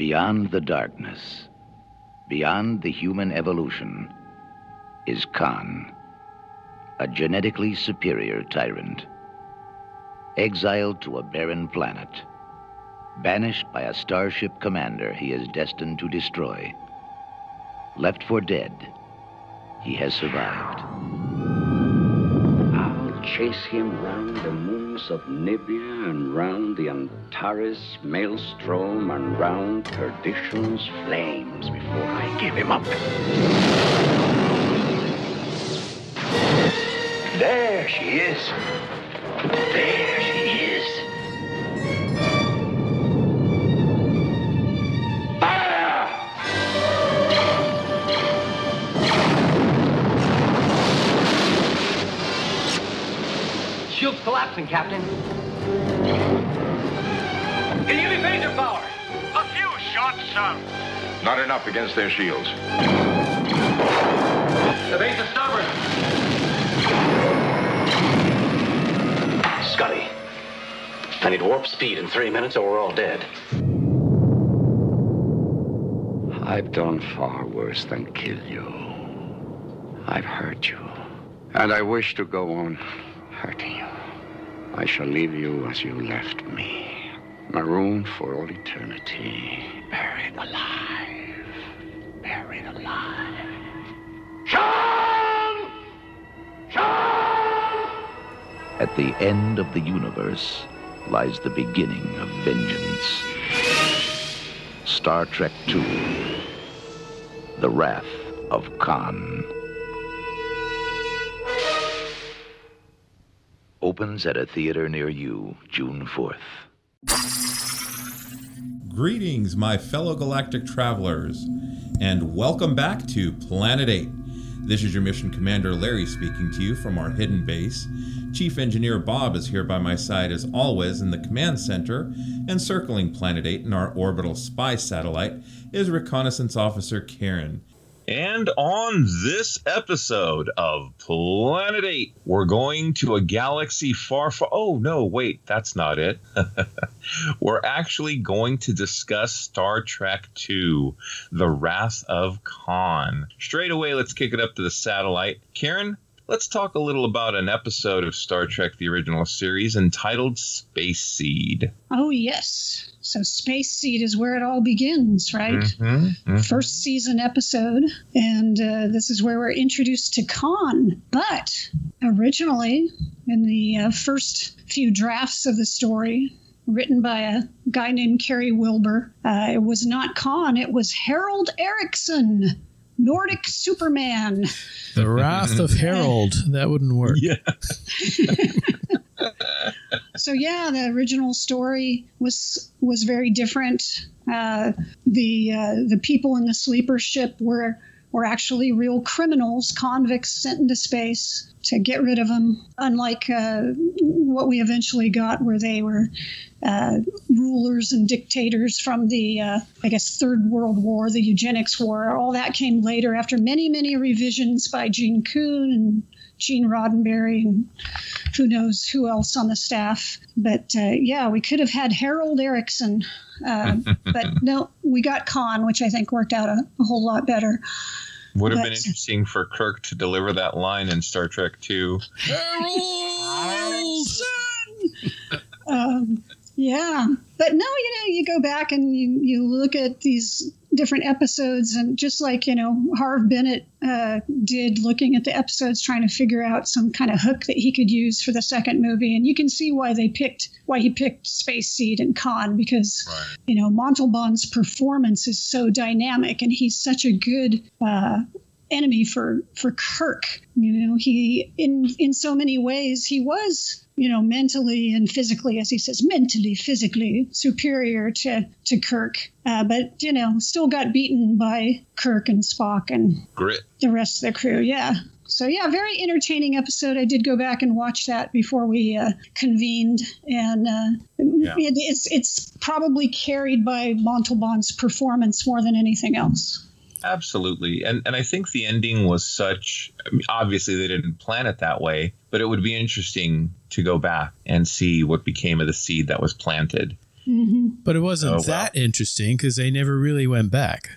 Beyond the darkness, beyond the human evolution, is Khan, a genetically superior tyrant. Exiled to a barren planet, banished by a starship commander he is destined to destroy. Left for dead, he has survived. Chase him round the moons of Nibia and round the Antares maelstrom and round perdition's flames before I give him up. There she is. There she is. Shield's collapsing, Captain. Can you give me power? A few shots, sir. Not enough against their shields. The base is stubborn. Scotty, I need warp speed in three minutes or we're all dead. I've done far worse than kill you. I've hurt you. And I wish to go on hurting you. I shall leave you as you left me, marooned for all eternity, buried alive, buried alive. Khan! Khan! At the end of the universe lies the beginning of vengeance. Star Trek II The Wrath of Khan. Opens at a theater near you June 4th. Greetings, my fellow galactic travelers, and welcome back to Planet 8. This is your mission commander Larry speaking to you from our hidden base. Chief Engineer Bob is here by my side as always in the command center, and circling Planet 8 in our orbital spy satellite is Reconnaissance Officer Karen. And on this episode of Planet 8, we're going to a galaxy far, far. Oh, no, wait, that's not it. we're actually going to discuss Star Trek II The Wrath of Khan. Straight away, let's kick it up to the satellite. Karen, let's talk a little about an episode of Star Trek the original series entitled Space Seed. Oh, yes. So, Space Seed is where it all begins, right? Mhm, mhm. First season episode. And uh, this is where we're introduced to Khan. But originally, in the uh, first few drafts of the story, written by a guy named Carey Wilber, uh, it was not Khan, it was Harold Erickson. Nordic Superman. The Wrath of Harold. That wouldn't work. Yeah. so yeah, the original story was was very different. Uh, the uh, the people in the sleeper ship were were actually real criminals, convicts sent into space to get rid of them. Unlike uh, what we eventually got, where they were uh, rulers and dictators from the, uh, I guess, Third World War, the Eugenics War. All that came later after many, many revisions by Gene Coon and Gene Roddenberry and who knows who else on the staff. But uh, yeah, we could have had Harold Erickson. Uh, but no, we got Khan, which I think worked out a, a whole lot better. Would have been interesting for Kirk to deliver that line in Star Trek II. um, yeah, but no, you know, you go back and you, you look at these different episodes, and just like you know Harve Bennett uh, did, looking at the episodes, trying to figure out some kind of hook that he could use for the second movie, and you can see why they picked why he picked Space Seed and Khan because you know Montalban's performance is so dynamic, and he's such a good. Uh, enemy for for Kirk. You know, he in in so many ways he was you know mentally and physically, as he says, mentally physically superior to to Kirk, uh, but you know still got beaten by Kirk and Spock and Grit. the rest of the crew. Yeah. So yeah, very entertaining episode. I did go back and watch that before we uh, convened, and uh, it, it's it's probably carried by Montalban's performance more than anything else. Absolutely. And and I think the ending was such I mean, obviously they didn't plan it that way, but it would be interesting to go back and see what became of the seed that was planted. But it wasn't Oh, well. that interesting because they never really went back.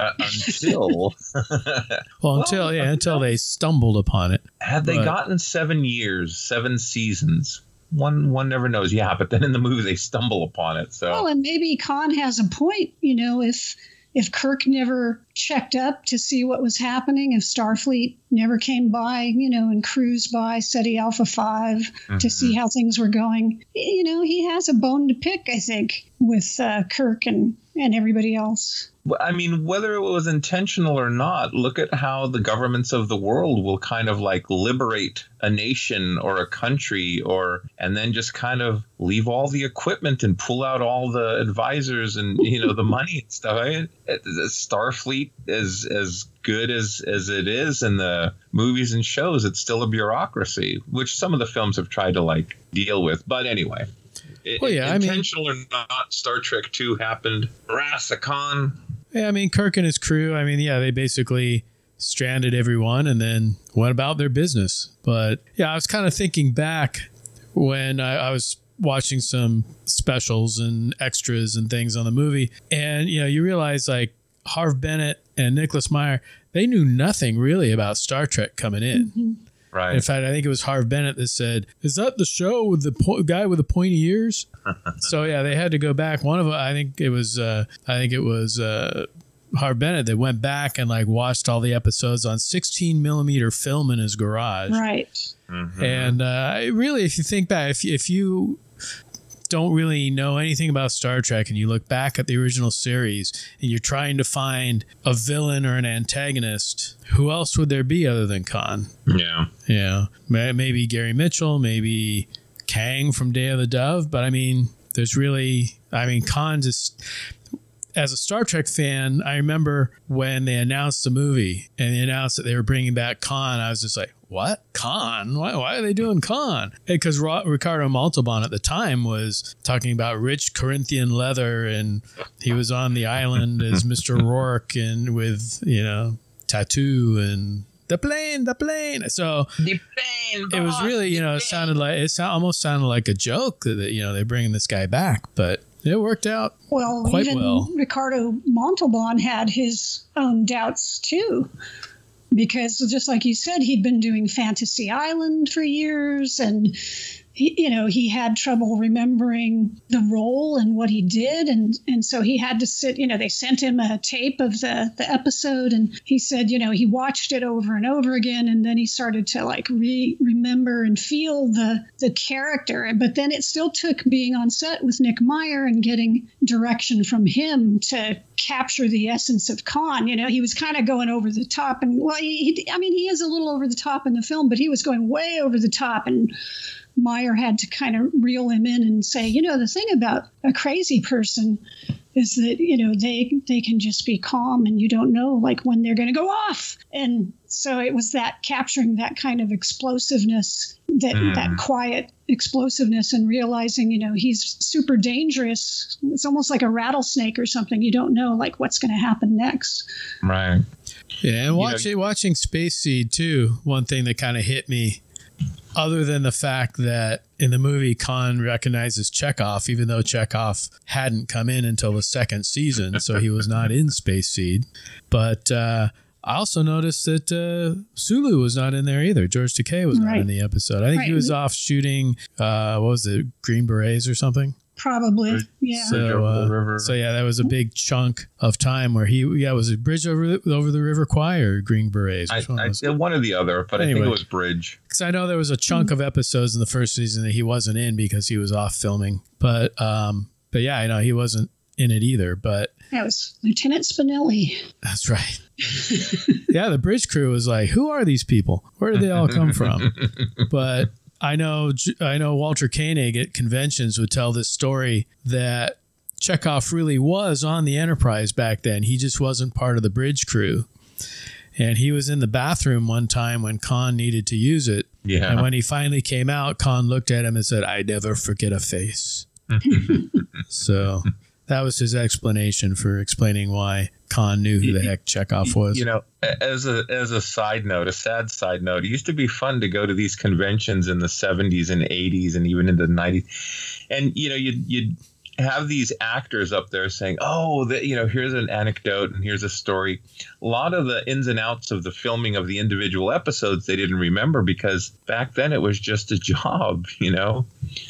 Uh, until Well, until yeah, until they stumbled upon it. had they But- gotten 7 years, 7 seasons, one one never knows. Yeah, but then in the movie they stumble upon it. So Well, and maybe Khan has a point. You know, if if Kirk never checked up to see what was happening, if Starfleet never came by, you know, and cruised by Ceti Alpha 5 to Mhm. see how things were going, you know, he has a bone to pick, I think, with uh, Kirk and, and everybody else. I mean, whether it was intentional or not, look at how the governments of the world will kind of like liberate a nation or a country, or and then just kind of leave all the equipment and pull out all the advisors and you know the money and stuff. I mean, Starfleet is as good as as it is in the movies and shows. It's still a bureaucracy, which some of the films have tried to like deal with. But anyway. Well, yeah, I mean- intentional or not, Star Trek Two happened. Wrath of Khan. Yeah, I mean Kirk and his crew. I mean, yeah, they basically stranded everyone and then went about their business. But yeah, I was kind of thinking back when I, I was watching some specials and extras and things on the movie, and you know, you realize like Harve Bennett and Nicholas Meyer, they knew nothing really about Star Trek coming in. Mm-hmm. Right. In fact, I think it was Harve Bennett that said, "Is that the show with the po- guy with the pointy ears?" so yeah, they had to go back. One of them, I think it was, uh, I think it was uh, Harve Bennett that went back and like watched all the episodes on 16 millimeter film in his garage. Right. And uh, I- really, if you think back, if if you don't really know anything about Star Trek and you look back at the original series and you're trying to find a villain or an antagonist, who else would there be other than Khan? Yeah. Yeah, May- maybe Gary Mitchell, maybe Kang from Day of the Dove, but I mean, there's really, I mean, Khan just. As a Star Trek fan, I remember when they announced the movie and they announced that they were bringing back Khan. I was just like, "What Khan? Why, why are they doing Khan?" Because Ricardo Montalban at the time was talking about rich Corinthian leather, and he was on the island as Mister Roarke and with you know tattoo and the plane, the plane. So the plane. It was really, you know, it sounded like it sound, almost sounded like a joke that you know they're bringing this guy back, but it worked out Well, quite even well. Ricardo Montalban had his own doubts too, because just like you said, he'd been doing Fantasy Island for years, and you know he had trouble remembering the role and what he did, and and so he had to sit. You know, they sent him a tape of the the episode, and he said, you know, he watched it over and over again, and then he started to like re- remember and feel the the character, but then it still took being on set with Nick Meyer and getting direction from him to capture the essence of Khan. You know, he was kind of going over the top, and well, he, he, I mean, he is a little over the top in the film, but he was going way over the top, and Meyer had to kind of reel him in and say, you know, the thing about a crazy person is that you know they they can just be calm and you don't know like when they're going to go off and so it was that capturing that kind of explosiveness that Mm. that quiet explosiveness and realizing you know he's super dangerous it's almost like a rattlesnake or something you don't know like what's going to happen next Right. Yeah, and watching watching Space Seed too. One thing that kind of hit me, other than the fact that in the movie Khan recognizes Chekhov, even though Chekhov hadn't come in until the second season, so he was not in Space Seed. But uh, I also noticed that uh, Sulu was not in there either. George Takei was not in the episode. I think he was off shooting. Uh, what was it? Green Berets or something. Probably yeah So, uh, so yeah, that was a big chunk of time where he, yeah, was a Bridge over the, over the River Kwai or Green Berets? I, Which one I, one or the other, but I think it was Bridge. Because I know there was a chunk of episodes in the first season that he wasn't in because he was off filming. But um, but yeah, I know he wasn't in it either. But that was lieutenant spinelli that's right. yeah, the bridge crew was like, "Who are these people? Where did they all come from?" but I know I know Walter Koenig at conventions would tell this story that Chekhov really was on the Enterprise back then. He just wasn't part of the bridge crew. And he was in the bathroom one time when Khan needed to use it. Yeah. And when he finally came out, Khan looked at him and said, I never forget a face. so that was his explanation for explaining why Khan knew who the heck Chekhov was. You know, as a as a side note, a sad side note, it used to be fun to go to these conventions in the 70s and 80s and even in the 90s. And you know, you'd you'd have these actors up there saying, "Oh, the, you know, here's an anecdote and here's a story." A lot of the ins and outs of the filming of the individual episodes they didn't remember because back then it was just a job, you know.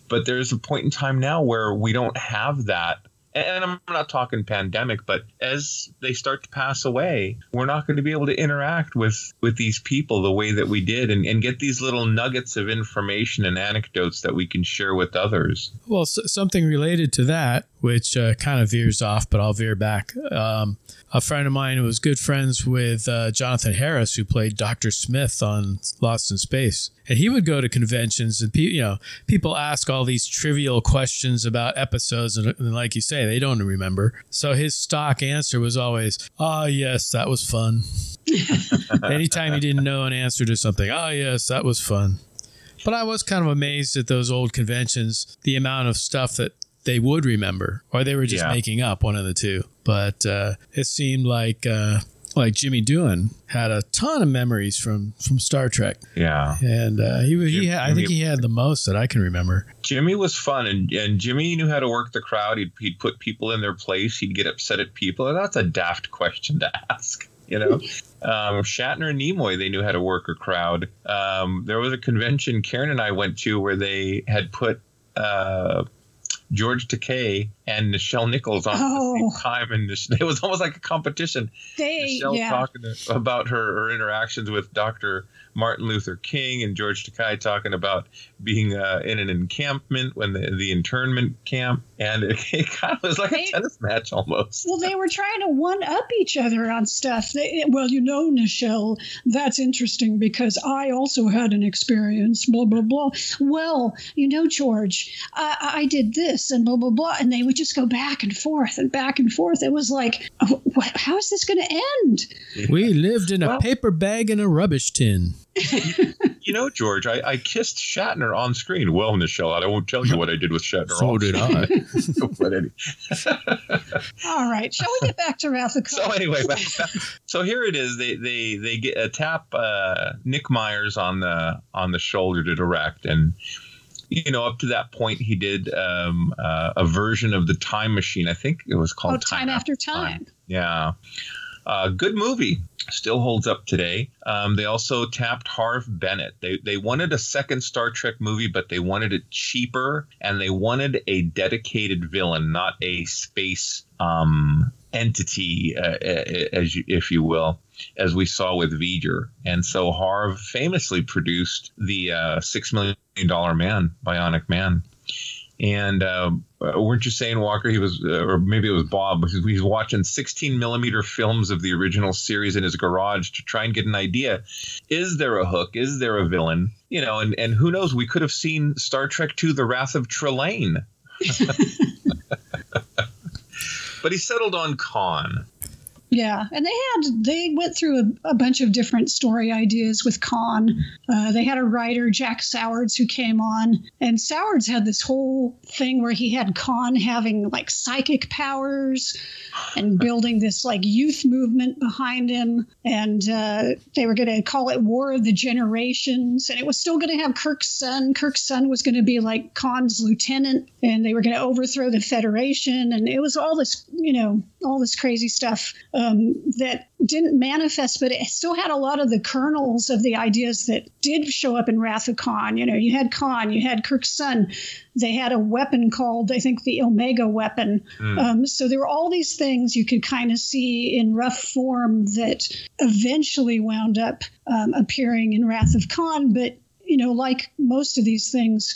But there's a point in time now where we don't have that and I'm not talking pandemic, but as they start to pass away, we're not going to be able to interact with with these people the way that we did and, and get these little nuggets of information and anecdotes that we can share with others. Well, something related to that, which uh, kind of veers off, but I'll veer back. Um, a friend of mine who was good friends with uh, Jonathan Harris, who played Dr. Smith on Lost in Space. And he would go to conventions and, pe- you know, people ask all these trivial questions about episodes. And, and like you say, they don't remember. So his stock answer was always, oh, yes, that was fun. Anytime he didn't know an answer to something, oh, yes, that was fun. But I was kind of amazed at those old conventions, the amount of stuff that they would remember, or they were just yeah. making up one of the two. But uh, it seemed like uh, like Jimmy Doohan had a ton of memories from from Star Trek. Yeah, and uh, he he had, I think he had the most that I can remember. Jimmy was fun, and, and Jimmy knew how to work the crowd. He'd he'd put people in their place. He'd get upset at people, and that's a daft question to ask. You know, um, Shatner and Nimoy, they knew how to work a crowd. Um, there was a convention Karen and I went to where they had put uh, George Takei and Nichelle Nichols on oh. at the same time, and it was almost like a competition. They, Nichelle yeah. talking about her, her interactions with Doctor Martin Luther King and George Takei talking about being uh, in an encampment when the, the internment camp, and it, it kind of was like they, a tennis match almost. Well, they were trying to one up each other on stuff. They, well, you know, Nichelle, that's interesting because I also had an experience. Blah blah blah. Well, you know, George, I, I did this and blah blah blah, and they would just go back and forth and back and forth. It was like, oh, how is this going to end? We lived in a well, paper bag in a rubbish tin you know, George, I, I, kissed Shatner on screen. Well, Nichelle, I won't tell you what I did with Shatner. so did I. All right, shall we get back to Wrath of Khan? So anyway, back, back, so here it is. They they they get uh, tap uh, Nick Myers on the on the shoulder to direct, and you know, up to that point, he did um, uh, a version of the Time Machine. I think it was called oh, Time, time After time. time. Yeah. Uh, good movie, still holds up today. Um, they also tapped Harve Bennett. They they wanted a second Star Trek movie, but they wanted it cheaper, and they wanted a dedicated villain, not a space um, entity, uh, as you, if you will, as we saw with V'Ger. And so Harve famously produced the uh, Six Million Dollar Man, Bionic Man. And uh, weren't you saying Walker? He was, uh, or maybe it was Bob. He's watching 16 millimeter films of the original series in his garage to try and get an idea: is there a hook? Is there a villain? You know, and and who knows? We could have seen Star Trek II: The Wrath of Trelane. but he settled on Khan. Yeah, and they had they went through a, a bunch of different story ideas with Khan. Uh, they had a writer Jack Sowards who came on, and Sowards had this whole thing where he had Khan having like psychic powers and building this like youth movement behind him, and uh, they were going to call it War of the Generations, and it was still going to have Kirk's son. Kirk's son was going to be like Khan's lieutenant, and they were going to overthrow the Federation, and it was all this you know all this crazy stuff um, that didn't manifest, but it still had a lot of the kernels of the ideas that did show up in Wrath of Khan. You know, you had Khan, you had Kirk's son. They had a weapon called, I think, the Omega weapon. Mm. Um, so there were all these things you could kind of see in rough form that eventually wound up um, appearing in Wrath of Khan. But, you know, like most of these things,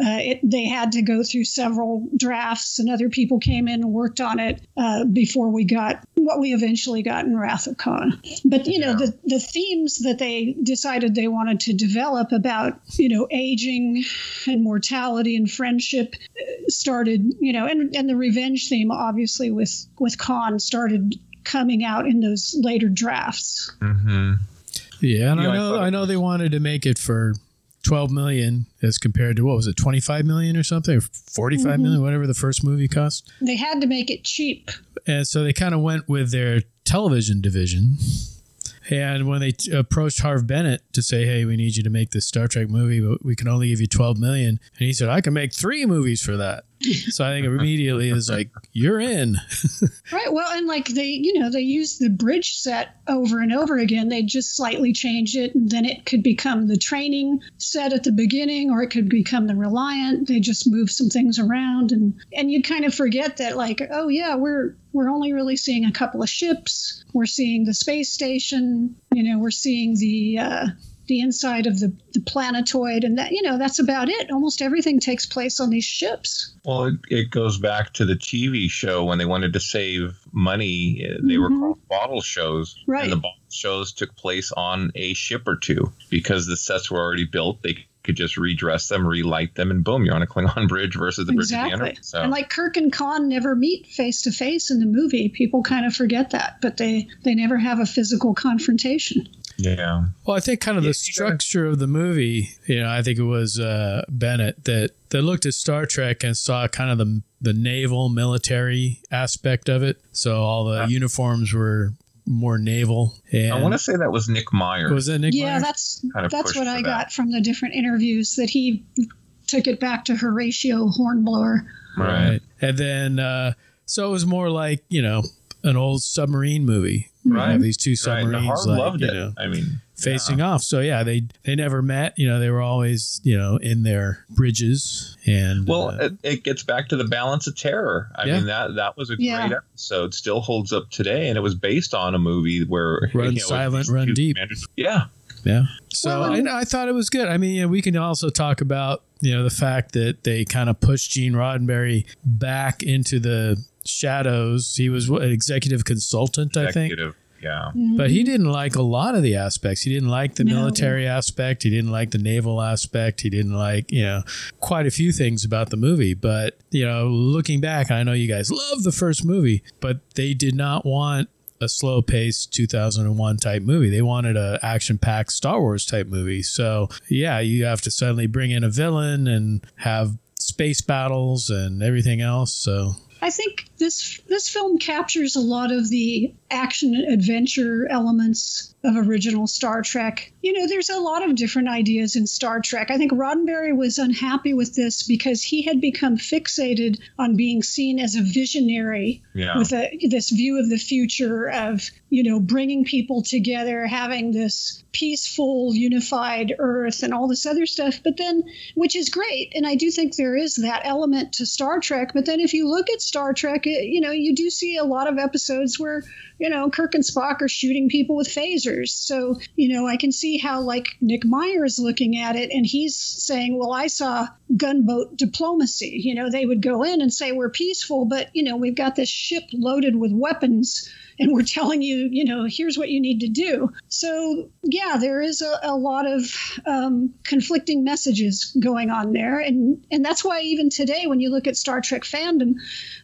uh, it, they had to go through several drafts, and other people came in and worked on it uh, before we got what we eventually got in Wrath of Khan. But you know, the the themes that they decided they wanted to develop about you know aging and mortality and friendship uh, started you know, and and the revenge theme obviously with with Khan started coming out in those later drafts. Mm-hmm. Yeah, and You know, I I know thought I know they wanted to make it for 12 million as compared to what was it 25 million or something or 45 Mhm. million, whatever the first movie cost. They had to make it cheap. And so they kind of went with their television division. And when they t- approached Harve Bennett to say, "Hey, we need you to make this Star Trek movie, but we can only give you 12 million," and he said, "I can make three movies for that." So I think immediately is like, "You're in." Right. Well, and like they, you know, they use the bridge set over and over again. They just slightly change it, and then it could become the training set at the beginning, or it could become the Reliant. They just move some things around, and and you kind of forget that, like, oh yeah, we're we're only really seeing a couple of ships. We're seeing the space station. You know, we're seeing the. Uh, the inside of the, the planetoid and that you know that's about it almost everything takes place on these ships Well, it, it goes back to the TV show when they wanted to save money. uh, They were Mhm. called bottle shows. Right. And the bottle shows took place on a ship or two because the sets were already built. They could just redress them, relight them, and boom, you're on a Klingon bridge versus the bridge of the exactly. So and like kirk and khan never meet face to face in the movie people kind of forget that but they they never have a physical confrontation yeah. Well, I think kind of the structure of the movie, you know, I think it was uh, Bennett that, that looked at Star Trek and saw kind of the the naval military aspect of it. So all the uniforms were more naval. And I want to say that was Nick Meyer. was that Nick yeah Meyer? that's Kind of that's what i that. got from the different interviews that he took it back to horatio hornblower right. And then uh, so it was more like you know an old submarine movie. You Right. have these two submarines. Harve like, loved you it. know, I mean, facing off. So yeah, they they never met. You know, they were always you know in their bridges and Well, uh, it, it gets back to the balance of terror. I Yeah. mean that that was a Yeah. great episode. Still holds up today, and it was based on a movie where Run you know, silent, run deep. commanders- Yeah, Yeah. So Well, I, I thought it was good. I mean, yeah, we can also talk about you know the fact that they kind of pushed Gene Roddenberry back into the shadows. He was an executive consultant, I think. executive. Yeah. But he mm-hmm. didn't like a lot of the aspects. He didn't like the No. military aspect. He didn't like the naval aspect. He didn't like, you know, quite a few things about the movie. But, you know, looking back, I know you guys love the first movie, but they did not want a slow paced 2001 type movie. They wanted a action packed Star Wars type movie. So, yeah, you have to suddenly bring in a villain and have space battles and everything else. So, I think this this film captures a lot of the action adventure elements of original Star Trek. You know, there's a lot of different ideas in Star Trek. I think Roddenberry was unhappy with this because he had become fixated on being seen as a visionary Yeah. with a, this view of the future of, you know, bringing people together, having this peaceful, unified Earth and all this other stuff. But then, which is great. And I do think there is that element to Star Trek. But then if you look at Star Trek, it, you know, you do see a lot of episodes where, you know, Kirk and Spock are shooting people with phasers. So, you know, I can see how, like, Nick Meyer is looking at it and he's saying, well, I saw gunboat diplomacy. You know, they would go in and say, we're peaceful, but, you know, we've got this ship loaded with weapons and we're telling you, you know, here's what you need to do. So, yeah, there is a, a lot of um, conflicting messages going on there. And, and that's why, even today, when you look at Star Trek fandom,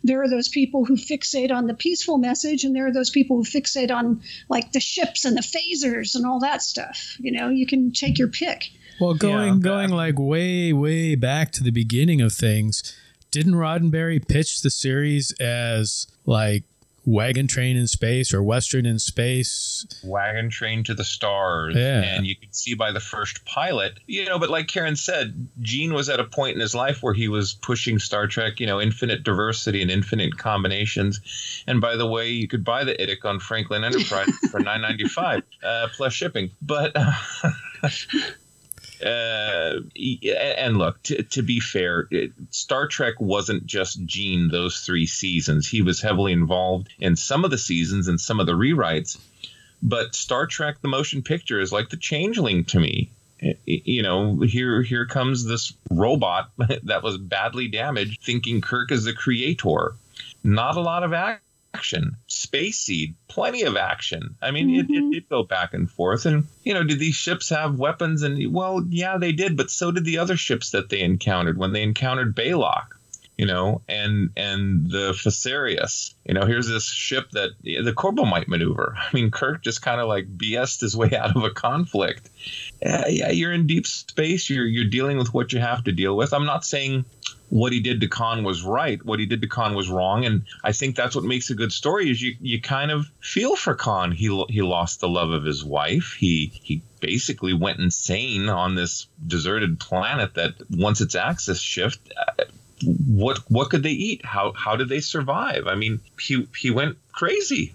there are those people who fixate on the peaceful message, and there are those people who fixate on like the ships and the phasers and all that stuff. You know, you can take your pick. Well, going going like way way back to the beginning of things, didn't Roddenberry pitch the series as like Wagon Train in Space or Western in Space? Wagon Train to the Stars. Yeah. And you could see by the first pilot, you know, but like Karen said, Gene was at a point in his life where he was pushing Star Trek, you know, infinite diversity and infinite combinations. And by the way, you could buy the IDIC on Franklin Enterprise for nine ninety five uh, plus shipping. But uh, Uh, and look, to, to be fair, it, Star Trek wasn't just Gene those three seasons. He was heavily involved in some of the seasons and some of the rewrites. But Star Trek, the motion picture, is like the changeling to me. you know, here here comes this robot that was badly damaged, thinking Kirk is the creator. Not a lot of action. Space Seed, plenty of action. I mean, mm-hmm. it, it did go back and forth. And, you know, did these ships have weapons? And, well, yeah, they did, but so did the other ships that they encountered when they encountered Balok you know, and and the Fesarius. You know, here's this ship that the Corbomite maneuver. I mean, Kirk just kind of like BS'd his way out of a conflict. Uh, yeah, you're in deep space. You're you're dealing with what you have to deal with. I'm not saying what he did to Khan was right. What he did to Khan was wrong, and I think that's what makes a good story. Is you you kind of feel for Khan. He he lost the love of his wife. He he basically went insane on this deserted planet that once its axis shift uh, what what could they eat? How how did they survive? I mean, he he went crazy.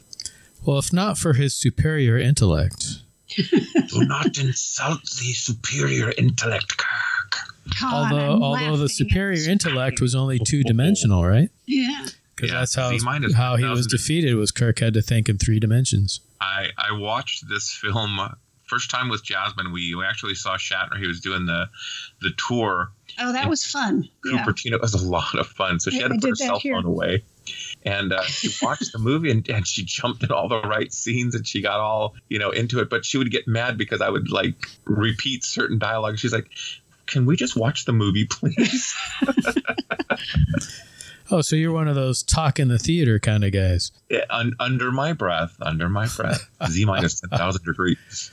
Well, if not for his superior intellect. Do not insult the superior intellect, Kirk. God, although I'm although the superior intellect was only two dimensional, right? Yeah. Because yeah, that's how how he was defeated. Was Kirk had to think in three dimensions. I I watched this film first time with Jasmine. We, we actually saw Shatner. He was doing the the tour Oh, that was fun. Cupertino yeah. was a lot of fun. So she had to put her cell phone away. And uh, she watched the movie and, and she jumped in all the right scenes and she got all, you know, into it. But she would get mad because I would like repeat certain dialogue. She's like, can we just watch the movie, please? oh, so you're one of those talk in the theater kind of guys. Yeah, un- under my breath, under my breath, Z minus 10,000 degrees.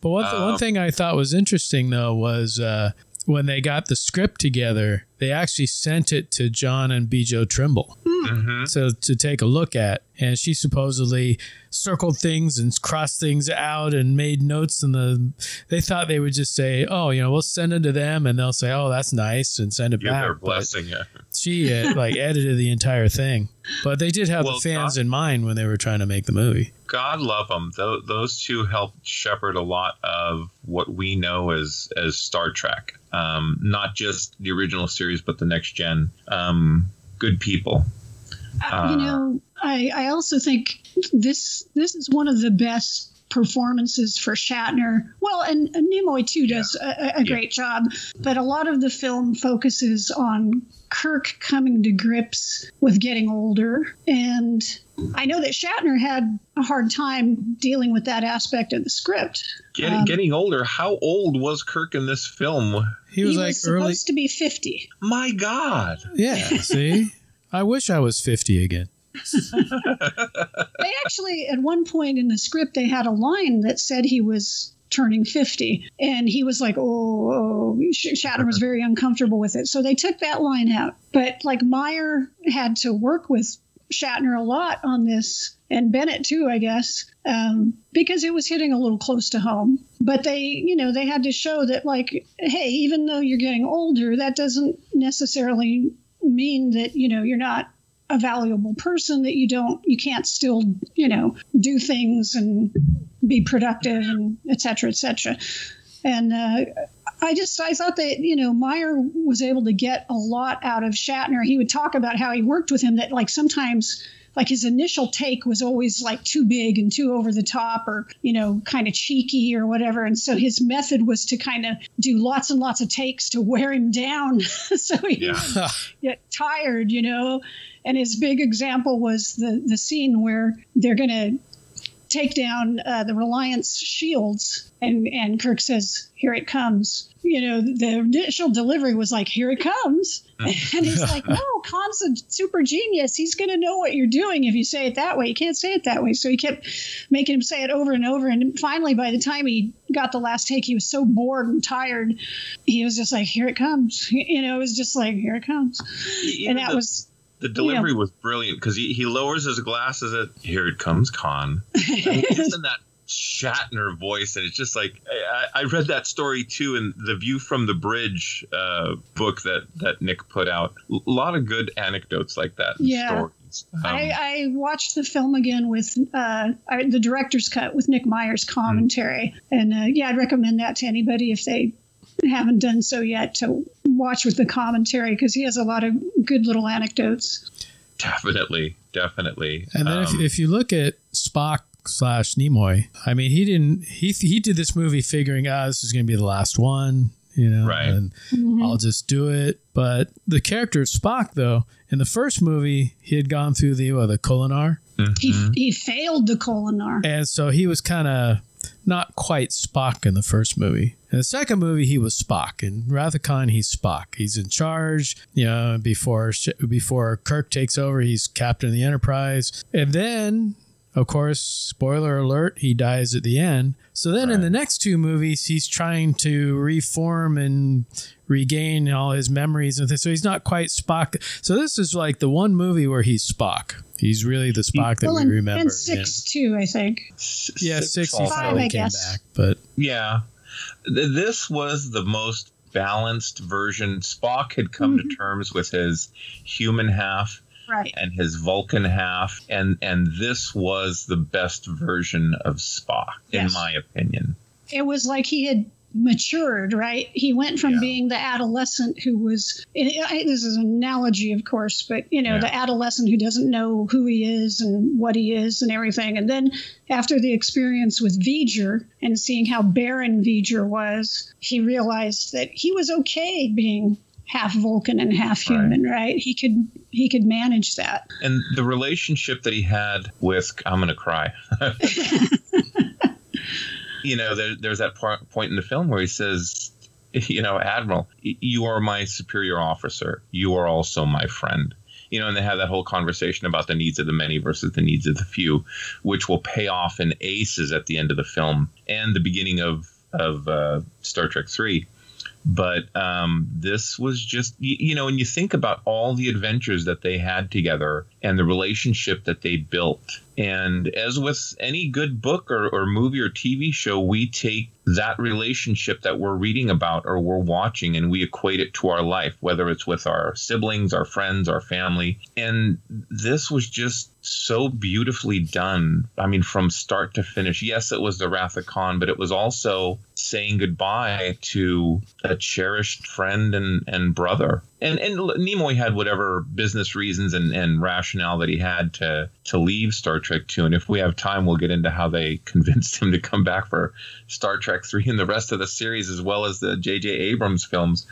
But one, th- um, one thing I thought was interesting, though, was uh, when they got the script together, they actually sent it to John and Bjo Trimble. Mm-hmm. So to take a look at, and she supposedly circled things and crossed things out and made notes. And the they thought they would just say, "Oh, you know, we'll send it to them," and they'll say, "Oh, that's nice," and send it Give back. Their blessing, yeah. She uh, like edited the entire thing, but they did have well, the fans God, in mind when they were trying to make the movie. God love them; Th- those two helped shepherd a lot of what we know as as Star Trek. Um, not just the original series, but the next gen. Um, good people. Uh, you know, I, I also think this this is one of the best performances for Shatner. Well, and, and Nimoy too does yeah. a, a, great yeah. job, but a lot of the film focuses on Kirk coming to grips with getting older. And I know that Shatner had a hard time dealing with that aspect of the script. Getting, um, getting older. How old was Kirk in this film? He was he like was early. supposed to be fifty. My God. Yeah. See. I wish I was 50 again. they actually, at one point in the script, they had a line that said he was turning 50 and he was like oh, oh. shatner was very uncomfortable with it so they took that line out but like meyer had to work with shatner a lot on this and bennett too i guess um, because it was hitting a little close to home but they you know they had to show that like hey even though you're getting older that doesn't necessarily mean that you know you're not a valuable person that you don't you can't still you know do things and be productive and et cetera et cetera and uh, I just I thought that you know Meyer was able to get a lot out of Shatner. He would talk about how he worked with him. That like sometimes like his initial take was always like too big and too over the top or you know kind of cheeky or whatever and so his method was to kind of do lots and lots of takes to wear him down so he yeah. get tired you know and his big example was the the scene where they're going to take down uh, the Reliant's shields. And, and Kirk says, Here it comes. You know, the initial delivery was like, Here it comes. and he's like, No, Khan's a super genius. He's going to know what you're doing if you say it that way. You can't say it that way. So he kept making him say it over and over. And finally, by the time he got the last take, he was so bored and tired. He was just like, Here it comes. You know, it was just like, Here it comes. and that the- was the delivery yeah. was brilliant because he, he lowers his glasses at here it comes Khan. and It's in that Shatner voice, and it's just like I, I, read that story too in the View from the Bridge uh, book that that Nick put out. A lot of good anecdotes like that. Yeah. Um, I, I, watched the film again with uh, the director's cut with Nick Meyer's commentary, mm-hmm. and uh, yeah, I'd recommend that to anybody if they haven't done so yet to watch with the commentary because he has a lot of good little anecdotes. Definitely, definitely. And then um, if, if you look at Spock slash Nimoy. I mean, he didn't. He he did this movie figuring, ah, this is going to be the last one. You know, Right. and I'll just do it. But the character of Spock, though, in the first movie, he had gone through the uh, the Kolinahr, He, Mm-hmm. he failed the Kolinahr. and so he was kind of not quite Spock in the first movie. In the second movie, he was Spock. and Wrath of Khan, he's Spock. He's in charge. You know, before before Kirk takes over, he's captain of the Enterprise. And then, of course, spoiler alert, he dies at the end. So then, in the next two movies, he's trying to reform and regain all his memories and things. So he's not quite Spock. So this is like the one movie where he's Spock. He's really the Spock that well, we and, remember. and six too, I think. Yeah, six. He finally I came guess. back, but Yeah. This was the most balanced version. Spock had come Mm-hmm. to terms with his human half Right. and his Vulcan half, and and this was the best version of Spock, in my opinion. It was like he had matured, right? He went from being the adolescent who was, this is an analogy, of course, but, you know, Yeah. the adolescent who doesn't know who he is and what he is and everything. And then after the experience with V'ger and seeing how barren V'ger was, he realized that he was okay being half Vulcan and half human, right? He could he could manage that. And the relationship that he had with, I'm going to cry. you know, there, there's that part, point in the film where he says, you know, Admiral, you are my superior officer. You are also my friend. You know, and they have that whole conversation about the needs of the many versus the needs of the few, which will pay off in aces at the end of the film and the beginning of of uh, Star Trek Three but um, this was just you, you know when you think about all the adventures that they had together and the relationship that they built. And as with any good book or, or movie or tv show we take that relationship that we're reading about or we're watching and we equate it to our life whether it's with our siblings our friends our family. And this was just so beautifully done i mean from start to finish. Yes it was the wrath of khan but it was also saying goodbye to a cherished friend and, and brother. And and Nimoy had whatever business reasons and, and rationale that he had to to leave Star Trek Two. And if we have time, we'll get into how they convinced him to come back for Star Trek Three and the rest of the series, as well as the J.J. Abrams films.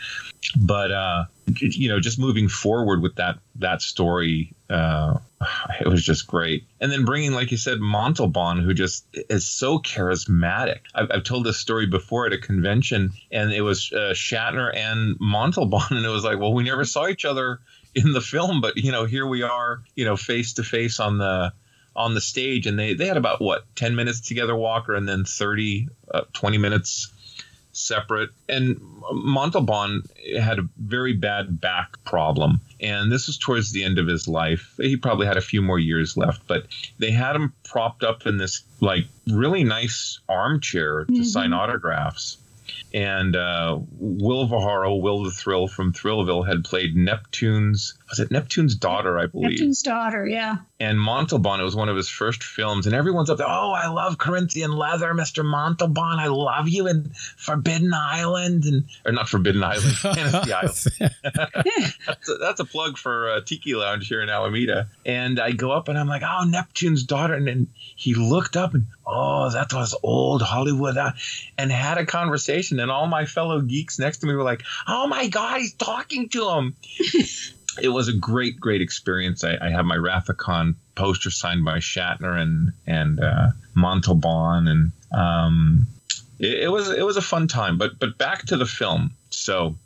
But uh, you know, just moving forward with that that story, uh, it was just great. And then bringing, like you said, Montalban, who just is so charismatic. I've, I've told this story before at a convention, and it was uh, Shatner and Montalban, and it was like, well, we never saw each other in the film, but you know, here we are, you know, face to face on the on the stage, and they they had about what ten minutes together, Walker, and then 30, uh, 20 minutes separate. And Montalban had a very bad back problem. And this was towards the end of his life. He probably had a few more years left, but they had him propped up in this like really nice armchair to sign autographs. And uh, Will Viharo, Will the Thrill from Thrillville, had played Neptune's was it Neptune's daughter, I believe Neptune's daughter, yeah. and Montalban. It was one of his first films, and everyone's up there. Oh, I love Corinthian leather, Mister Montalban. I love you in Forbidden Island, and or not Forbidden Island, Fantasy Island. that's, a, that's a plug for uh, Tiki Lounge here in Alameda. And I go up, and I'm like, oh, Neptune's daughter, and then he looked up, and oh, that was old Hollywood, uh, and had a conversation. And all my fellow geeks next to me were like, oh my god, he's talking to him it was a great, great experience. I, I have my Wrath of Khan poster signed by Shatner and and uh, Montalban, and um, it, it was it was a fun time. But but back to the film. So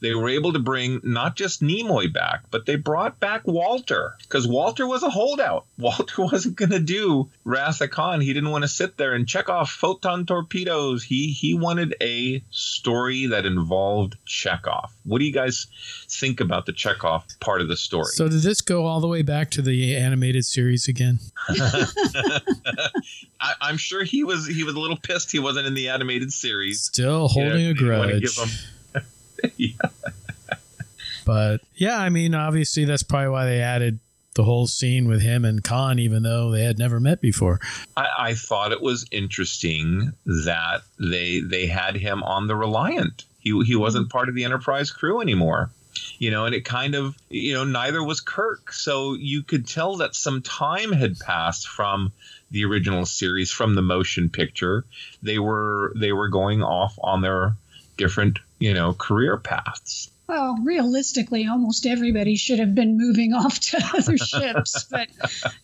they were able to bring not just Nimoy back, but they brought back Walter because Walter was a holdout. Walter wasn't going to do Wrath of Khan. He didn't want to sit there and check off photon torpedoes. He he wanted a story that involved Chekhov. What do you guys think about the Chekhov part of the story? So did this go all the way back to the animated series again? I, I'm sure he was he was a little pissed he wasn't in the animated series. Still holding a grudge. him- But yeah, I mean, obviously that's probably why they added the whole scene with him and Khan, even though they had never met before. I, I thought it was interesting that they they had him on the Reliant. He he wasn't mm-hmm. part of the Enterprise crew anymore. you know, and it kind of, you know, neither was Kirk. So you could tell that some time had passed from the original series, from the motion picture. They were they were going off on their different, you know, career paths. Well, realistically, almost everybody should have been moving off to other ships, but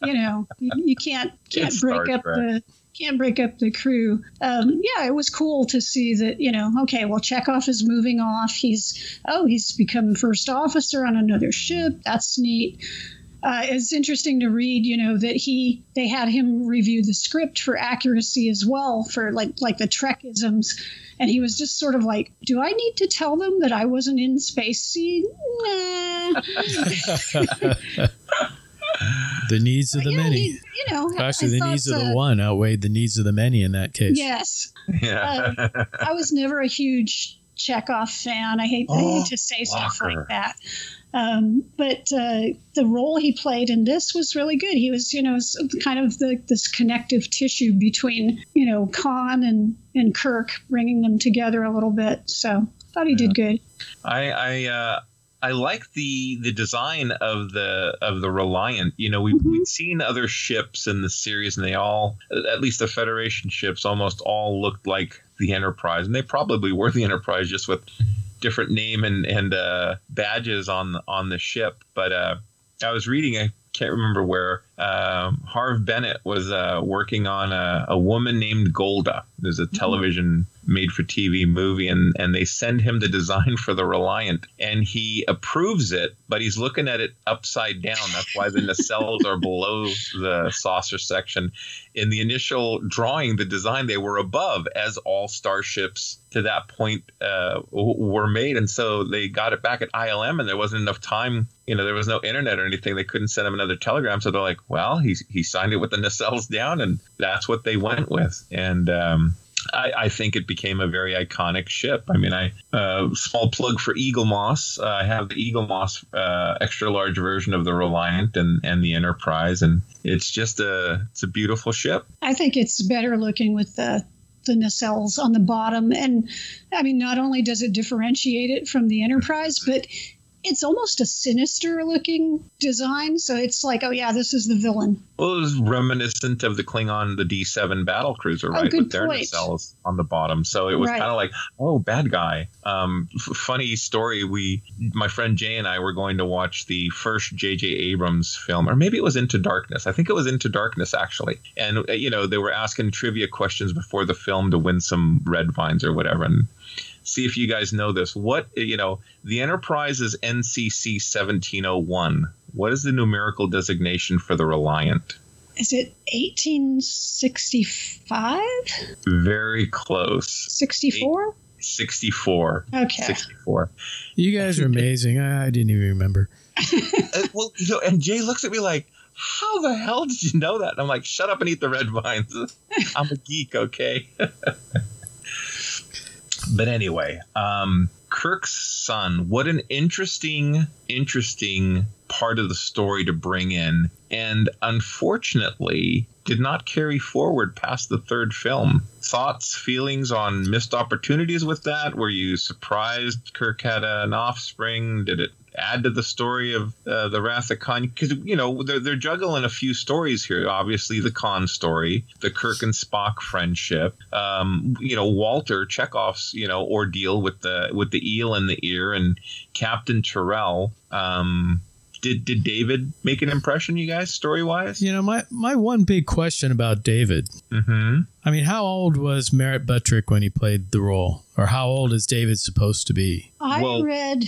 you know, you, you can't can't It's break up Trek. the can't break up the crew. Um, yeah, it was cool to see that. You know, okay, well, Chekhov is moving off. He's oh, he's become first officer on another ship. That's neat. Uh, it's interesting to read, you know, that he they had him review the script for accuracy as well for like like the Trekisms, and he was just sort of like, "Do I need to tell them that I wasn't in Space Seed?" Nah. the needs of the Yeah, many. he- you know, Actually, I the thought, needs of uh, the one outweighed the needs of the many in that case. Yes. Yeah. Uh, I was never a huge Chekhov fan. I hate, I Oh, hate to say stuff like that. Um, but uh, the role he played in this was really good. He was, you know, kind of the, this connective tissue between, you know, Khan and, and Kirk, bringing them together a little bit. So thought he did good. I I uh, I like the the design of the of the Reliant. You know, we Mm-hmm. we've seen other ships in the series, and they all, at least the Federation ships, almost all looked like the Enterprise, and they probably were the Enterprise, just with different name and and uh, badges on the, on the ship. But uh, I was reading, I can't remember where. Um, Harve Bennett was uh, working on a, a woman named Golda. There's a television made-for-TV movie, and and they send him the design for the Reliant, and he approves it, but he's looking at it upside down. That's why the nacelles are below the saucer section. In the initial drawing, the design they were above, as all starships to that point uh, were made, and so they got it back at ILM, and there wasn't enough time. You know, there was no internet or anything. They couldn't send him another telegram, so they're like, "Well, he he signed it with the nacelles down, and that's what they went with." And um, I, I think it became a very iconic ship. I mean, I uh, small plug for Eaglemoss. Uh, I have the Eaglemoss uh, extra large version of the Reliant and, and the Enterprise, and it's just a it's a beautiful ship. I think it's better looking with the the nacelles on the bottom, and I mean, not only does it differentiate it from the Enterprise, but it's almost a sinister looking design. So it's like, oh yeah, this is the villain. Well, it was reminiscent of the Klingon, the D7 battle cruiser, Oh, right? good With their point. nacelles on the bottom. So it was Right. kind of like, oh, bad guy. Um, f- funny story. We, my friend Jay and I were going to watch the first J.J. Abrams film, or maybe it was Into Darkness. I think it was Into Darkness, actually. And, uh, you know, they were asking trivia questions before the film to win some red vines or whatever. And see if you guys know this. What, you know, the Enterprise is NCC 1701. What is the numerical designation for the Reliant? Is it 1865? Very close. 64? 64. Okay. 64. You guys are amazing. I, I didn't even remember. Uh, well, you know, and Jay looks at me like, how the hell did you know that? And I'm like, shut up and eat the red vines. I'm a geek, okay? but anyway, um, Kirk's son, what an interesting, interesting part of the story to bring in. And unfortunately, did not carry forward past the third film. Thoughts, feelings on missed opportunities with that? Were you surprised Kirk had an offspring? Did it add to the story of uh, the Wrath of Khan? Because, you know, they're, they're juggling a few stories here. Obviously, the Khan story, the Kirk and Spock friendship, um, you know, Walter Chekov's, you know, ordeal with the with the eel in the ear and Captain Terrell. Um, did, did David make an impression, you guys, story wise? You know, my, my one big question about David. Mm-hmm. I mean, how old was Merritt Buttrick when he played the role? Or how old is David supposed to be? I read,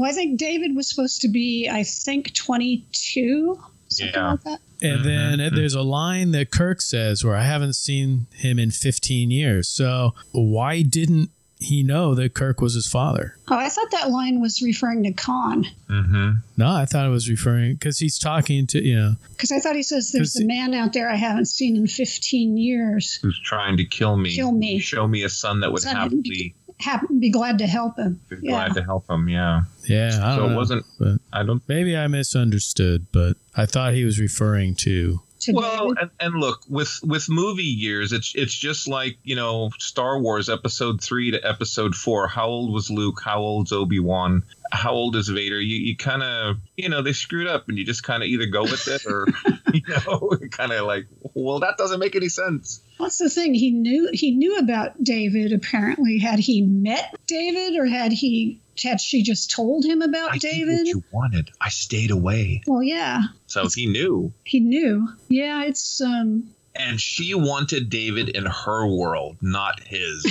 well, I think David was supposed to be, I think, 22, something Yeah. like that. And then there's a line that Kirk says where I haven't seen him in 15 years. So why didn't he know that Kirk was his father? Oh, I thought that line was referring to Khan Mm-hmm. No, I thought it was referring because he's talking to, you know, because I thought he says there's a man out there I haven't seen in 15 years. Who's trying to kill me? Kill me. Show me a son that would Son happily Hap- be glad to help him. be Yeah. glad to help him. Yeah. yeah. I So don't it know, wasn't- But I don't. maybe I misunderstood, but I thought he was referring to to well, and, and look with with movie years, it's it's just like you know Star Wars Episode three to Episode four. How old was Luke? How old's Obi Wan? How old is Vader? You you kind of you know they screwed up, and you just kind of either go with it or you know kind of like well that doesn't make any sense. What's the thing? He knew he knew about David. Apparently, had he met David, or had he had she just told him about I did David? what you wanted. I stayed away, well, yeah, so he knew. he knew. Yeah, it's um. And she wanted David in her world, not his.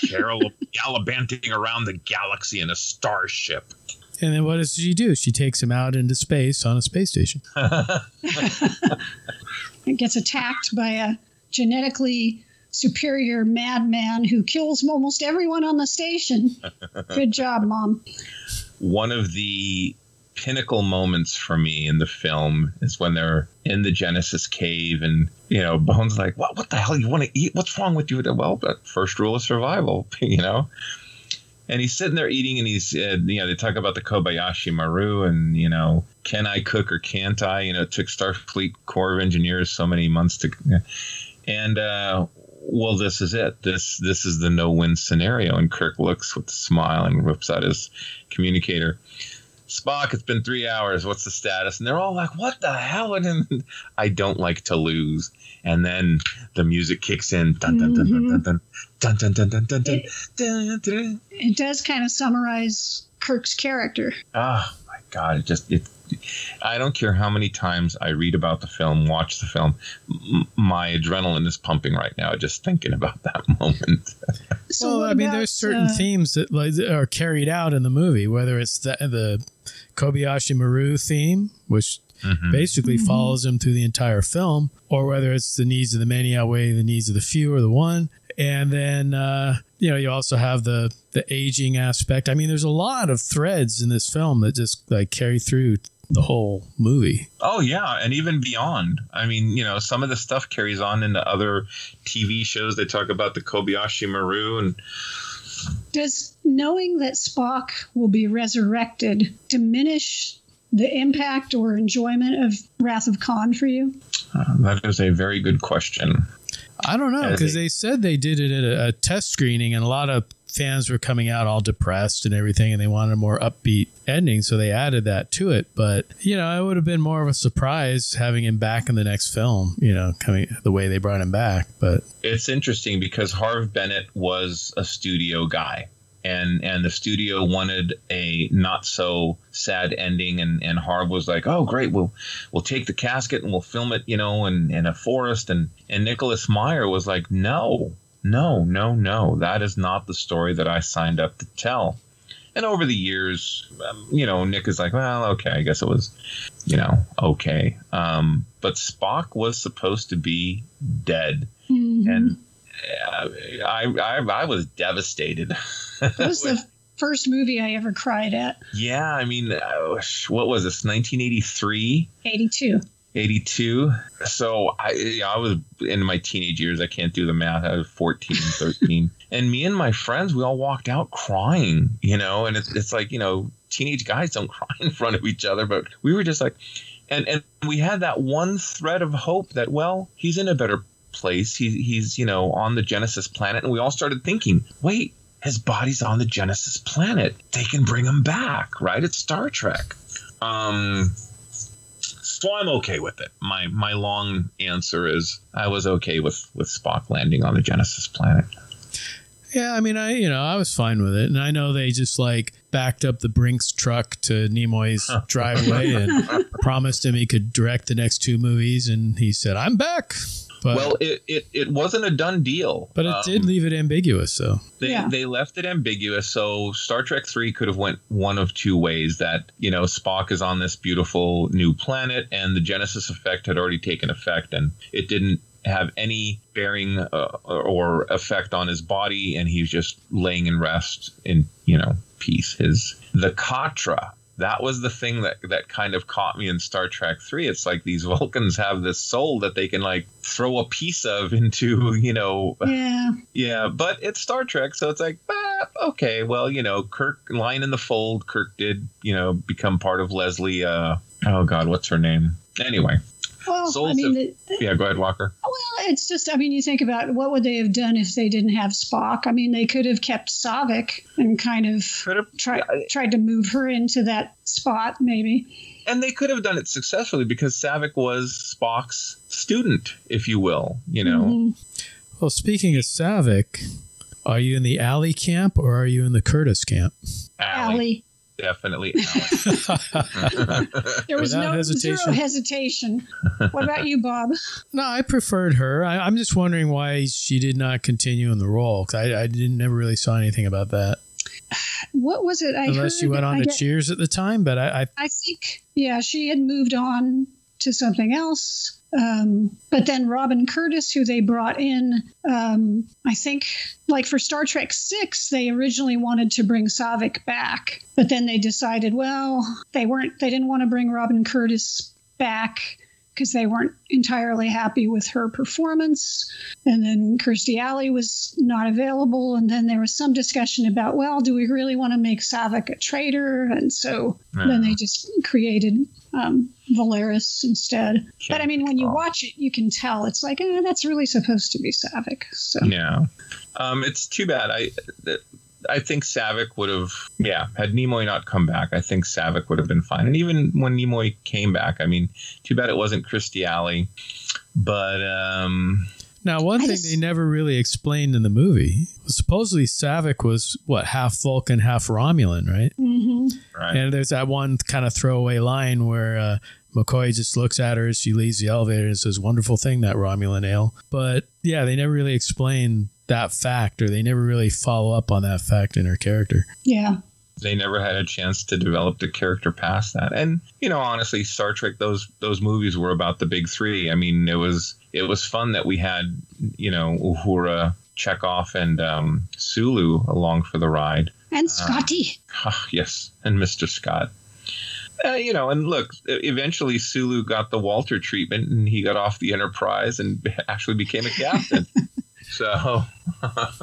Carol gallivanting around the galaxy in a starship. And then what does she do? She takes him out into space on a space station. It gets attacked by a genetically superior madman who kills almost everyone on the station. Good job, mom. One of the pinnacle moments for me in the film is when they're in the Genesis cave and you know Bones like what what the hell you want to eat what's wrong with you well but first rule of survival you know and he's sitting there eating and he's uh, you know they talk about the Kobayashi Maru and you know can I cook or can't I? You know it took Starfleet Corps of Engineers so many months to and uh well this is it. This this is the no win scenario. And Kirk looks with a smile and whips out his communicator Spock, it's been three hours. What's the status? And they're all like, what the hell? And I don't like to lose. And then the music kicks in. It, It does kind of summarize Kirk's character. Oh, my God. It just, it I don't care how many times I read about the film, watch the film. M- my adrenaline is pumping right now just thinking about that moment. So well, I mean, about, there's certain uh, themes that like are carried out in the movie, whether it's the the Kobayashi Maru theme, which Mhm. basically Mhm. follows him through the entire film, or whether it's the needs of the many outweigh the needs of the few or the one. And then uh, you know you also have the the aging aspect. I mean, there's a lot of threads in this film that just like carry through the whole movie. Oh yeah, and even beyond. I mean, you know, some of the stuff carries on into other TV shows. They talk about the Kobayashi Maru, and Does knowing that Spock will be resurrected diminish the impact or enjoyment of Wrath of Khan for you? uh, that is a very good question. I don't know because they said they did it at a, a test screening, and a lot of fans were coming out all depressed and everything, and they wanted a more upbeat ending, so they added that to it. But you know, it would have been more of a surprise having him back in the next film. You know, coming the way they brought him back. But It's interesting because Harve Bennett was a studio guy. And, and the studio wanted a not so sad ending and, and Harve was like, Oh great, we'll we'll take the casket and we'll film it, you know, in, in a forest and, and Nicholas Meyer was like, No, no, no, no. That is not the story that I signed up to tell. And over the years, um, you know, Nick is like, well, okay, I guess it was, you know, okay. Um, but Spock was supposed to be dead, and uh, I, I, I was devastated. That was the first movie I ever cried at. yeah, I mean, uh, what was this? 1983. 82. 82 so i yeah, i was in my teenage years i can't do the math i was 14 13 and me and my friends we all walked out crying you know and it's, it's like you know teenage guys don't cry in front of each other but we were just like and and we had that one thread of hope that well he's in a better place. He, he's you know on the genesis planet. And we all started thinking wait his body's on the genesis planet. They can bring him back right? It's star trek. Um so I'm okay with it. My my long answer is I was okay with with Spock landing on the Genesis planet. yeah, I mean, I you know I was fine with it, and I know they just like backed up the Brinks truck to Nimoy's driveway and promised him he could direct the next two movies, and he said, "I'm back." But, well, it, it, it wasn't a done deal. but it Um, did leave it ambiguous, so They, Yeah. they left it ambiguous. So Star Trek Three could have went one of two ways. That you know Spock is on this beautiful new planet, and the Genesis effect had already taken effect, and it didn't have any bearing uh, or effect on his body, and he's just laying in rest in you know peace. His the Katra. That was the thing that that kind of caught me in Star Trek Three. It's like these Vulcans have this soul that they can like throw a piece of into you know Yeah. yeah, but it's Star Trek, so it's like, ah, okay, well, you know, Kirk line in the fold. Kirk did, you know, become part of Leslie. Uh, oh God, what's her name? Anyway, Well, Souls I mean, have- the, yeah, go ahead, Walker. well, it's just, I mean, you think about what would they have done if they didn't have Spock? I mean, they could have kept Saavik and kind of tried tried to move her into that spot, maybe. And they could have done it successfully because Saavik was Spock's student, if you will. You know, Mhm. Well, speaking of Saavik, are you in the Alley camp or are you in the Curtis camp? Alley. Definitely. Alley. There was Without no hesitation. zero hesitation. What about you, Bob? No, I preferred her. I, I'm just wondering why she did not continue in the role. 'cause I, I didn't never really saw anything about that, What was it? I unless she heard- went on I to get- Cheers at the time. But I, I I think, yeah, she had moved on to something else. Um, but then Robin Curtis, who they brought in, um, I think, like for Star Trek Six, they originally wanted to bring Saavik back, but then they decided, well, they weren't, they didn't want to bring Robin Curtis back because they weren't entirely happy with her performance. And then Kirstie Alley was not available. And then there was some discussion about, well, do we really want to make Saavik a traitor? And so then they just created um, Valeris instead. But I mean, when you watch it, you can tell it's like, eh, that's really supposed to be Saavik. So Yeah. Um, it's too bad. I I think Saavik would have, yeah, had Nimoy not come back, I think Saavik would have been fine. And even when Nimoy came back, I mean, too bad it wasn't Kirstie Alley. But um, now one thing they never really explained in the movie supposedly Saavik was what half Vulcan, half Romulan, right? Mm-hmm. Right. And there's that one kind of throwaway line where uh, McCoy just looks at her as she leaves the elevator and says, "Wonderful thing that Romulan ale." But yeah, they never really explain that fact, or they never really follow up on that fact in her character. yeah. they never had a chance to develop the character past that. And you know, honestly, Star Trek those those movies were about the big three. I mean, it was it was fun that we had you know Uhura, Chekov, and um, Sulu along for the ride. And Scotty. Ah, yes, and Mr. Scott. Uh, you know, and look, eventually Sulu got the Walter treatment, and he got off the Enterprise and actually became a captain. so,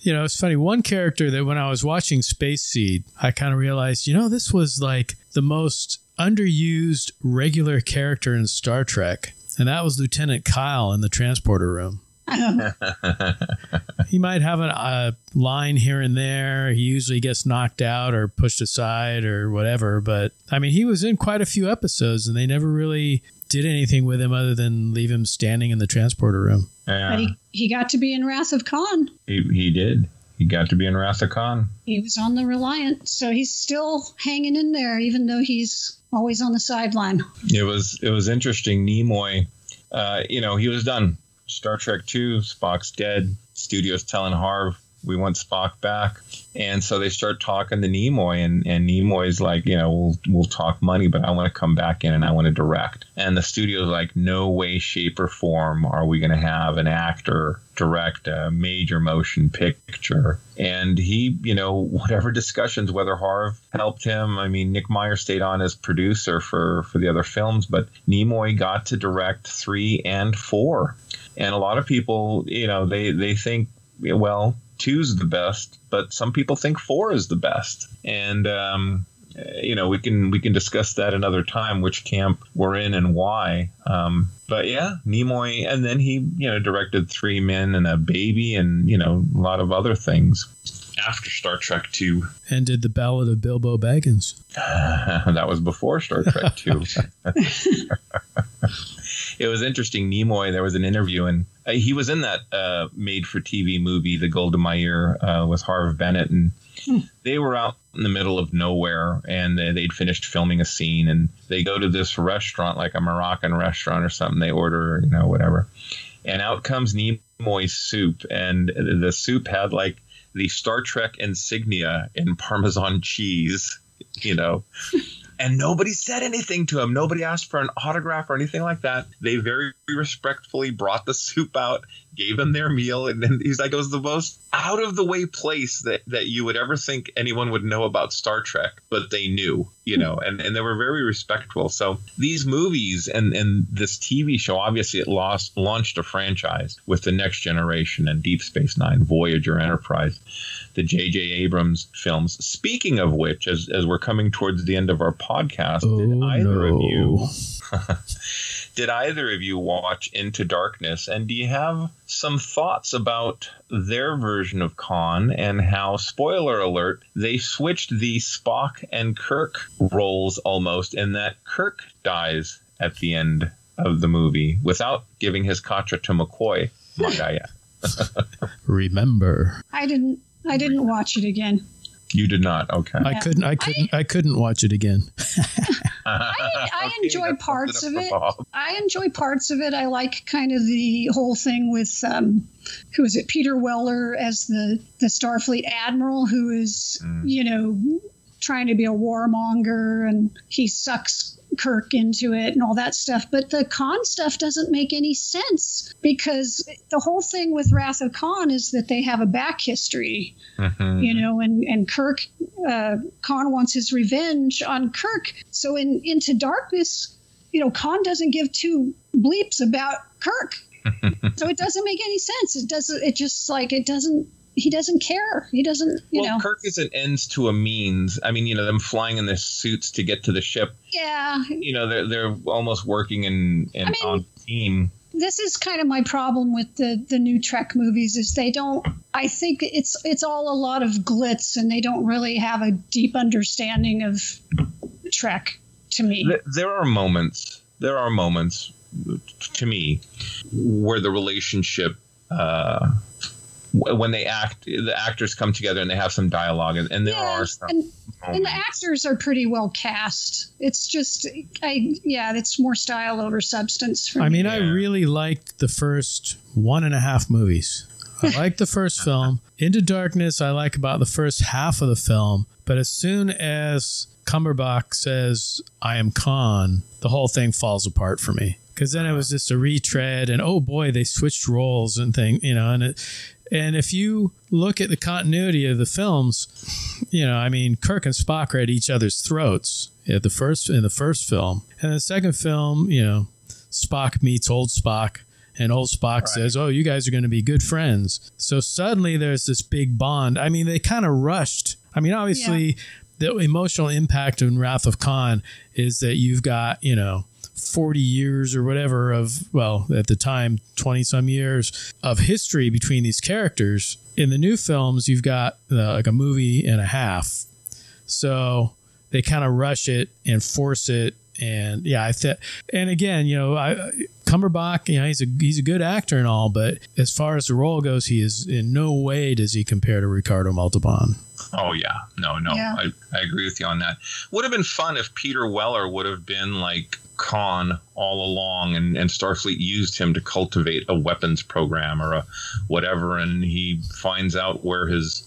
You know, it's funny. One character that when I was watching Space Seed, I kind of realized, you know, this was like the most underused regular character in Star Trek, and that was Lieutenant Kyle in the transporter room. he might have a, a line here and there. He usually gets knocked out or pushed aside or whatever. But I mean, he was in quite a few episodes, and they never really did anything with him other than leave him standing in the transporter room. yeah, But he, he got to be in Wrath of Khan. he, he did. He got to be in Wrath of Khan. He was on the Reliant, so he's still hanging in there, even though he's always on the sideline. It was it was interesting. Nimoy, uh, you know, he was done. Star Trek Two, Spock's dead. Studios telling Harve we want Spock back, and so they start talking to Nimoy, and and Nimoy's like, you know, we'll we'll talk money, but I want to come back in and I want to direct. And the studio's like, no way, shape, or form are we going to have an actor direct a major motion picture. And he, you know, whatever discussions, whether Harve helped him, I mean, Nick Meyer stayed on as producer for for the other films, but Nimoy got to direct three and four. And a lot of people, you know, they they think, well, two's the best, but some people think four is the best. And um, you know, we can we can discuss that another time, which camp we're in and why. Um, but yeah, Nimoy, and then he you know directed Three Men and a Baby, and you know a lot of other things after Star Trek Two. And did the Ballad of Bilbo Baggins. that was before Star Trek Two. it was interesting. Nimoy, there was an interview, and uh, he was in that uh, made-for-TV movie, The Golda Meir, uh, with Harve Bennett, and they were out in the middle of nowhere, and they, they'd finished filming a scene, and they go to this restaurant, like a Moroccan restaurant or something. They order, you know, whatever, and out comes Nimoy's soup, and the soup had like the Star Trek insignia in Parmesan cheese, you know. And nobody said anything to him. Nobody asked for an autograph or anything like that. They very respectfully brought the soup out, gave him their meal, and then he's like, it was the most out of the way place that, that you would ever think anyone would know about Star Trek, but they knew, you hmm. know, and, and they were very respectful. So these movies and, and this TV show, obviously, it lost launched a franchise with the Next Generation and Deep Space Nine, Voyager, Enterprise the J.J. Abrams films. Speaking of which, as, as we're coming towards the end of our podcast, did oh, either of you did either of you watch Into Darkness? And do you have some thoughts about their version of Khan and how, spoiler alert, they switched the Spock and Kirk roles almost, in that Kirk dies at the end of the movie without giving his Katra to McCoy, might I add. Remember. I didn't. I didn't watch it again. You did not. Okay. I couldn't. I couldn't. I, couldn't watch it again. I, I enjoy parts of it. I enjoy parts of it. I like kind of the whole thing with um, who is it? Peter Weller as the the Starfleet admiral, who is mm. you know trying to be a warmonger, and he sucks Kirk into it and all that stuff. But the Khan stuff doesn't make any sense because the whole thing with Wrath of Khan is that they have a back history, mm-hmm. you know, and, and Kirk, uh, Khan wants his revenge on Kirk. So in Into Darkness, you know, Khan doesn't give two bleeps about Kirk. so it doesn't make any sense. It doesn't, it just like, it doesn't he doesn't care. He doesn't, you well, know. Kirk is an ends to a means. I mean, you know, them flying in their suits to get to the ship. Yeah. You know, they're they're almost working in, in I mean, on team. This is kind of my problem with the the new Trek movies is they don't. I think it's it's all a lot of glitz and they don't really have a deep understanding of Trek. To me, there are moments. There are moments to me where the relationship uh, when they act, the actors come together and they have some dialogue, and, and there yeah, are some. And, and, the actors are pretty well cast. It's just, I yeah, it's more style over substance. I me. mean, I really liked the first one and a half movies. I like the first film. Into Darkness, I like about the first half of the film. But as soon as Cumberbatch says, I am Khan, the whole thing falls apart for me. Because then it was just a retread, and oh boy, they switched roles and thing, you know, and it, and if you look at the continuity of the films, you know, I mean, Kirk and Spock are at each other's throats at the first in the first film, and the second film, you know, Spock meets old Spock, and old Spock right. says, "Oh, you guys are going to be good friends." So suddenly there's this big bond. I mean, they kind of rushed. I mean, obviously, yeah. the emotional impact in Wrath of Khan is that you've got you know 40 years or whatever of, well, at the time, 20 some years of history between these characters. In the new films, you've got uh, like a movie and a half. So they kind of rush it and force it. And yeah, I think, and again, you know, I, Cumberbatch, you know, he's a he's a good actor and all, but as far as the role goes, he is in no way does he compare to Ricardo Montalban. Oh yeah, no, no, yeah. I, I agree with you on that. Would have been fun if Peter Weller would have been like Khan all along, and, and Starfleet used him to cultivate a weapons program or a whatever, and he finds out where his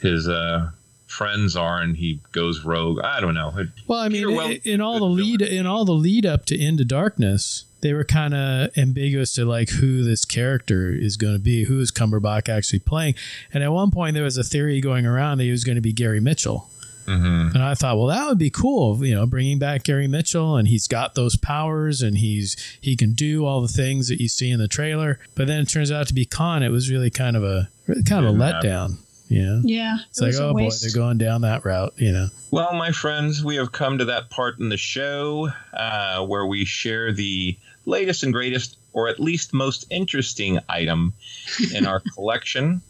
his uh, friends are, and he goes rogue. I don't know. well, I mean, in, in all the lead in all the lead up to Into Darkness, they were kind of ambiguous to like who this character is going to be, who is Cumberbatch actually playing. And at one point, there was a theory going around that he was going to be Gary Mitchell. Mm-hmm. And I thought, well, that would be cool, you know, bringing back Gary Mitchell, and he's got those powers, and he's he can do all the things that you see in the trailer. But then it turns out to be Khan. It was really kind of a kind of a letdown. You know? Yeah. It's it like, oh boy, they're going down that route, you know. Well, my friends, we have come to that part in the show uh, where we share the latest and greatest, or at least most interesting item in our collection.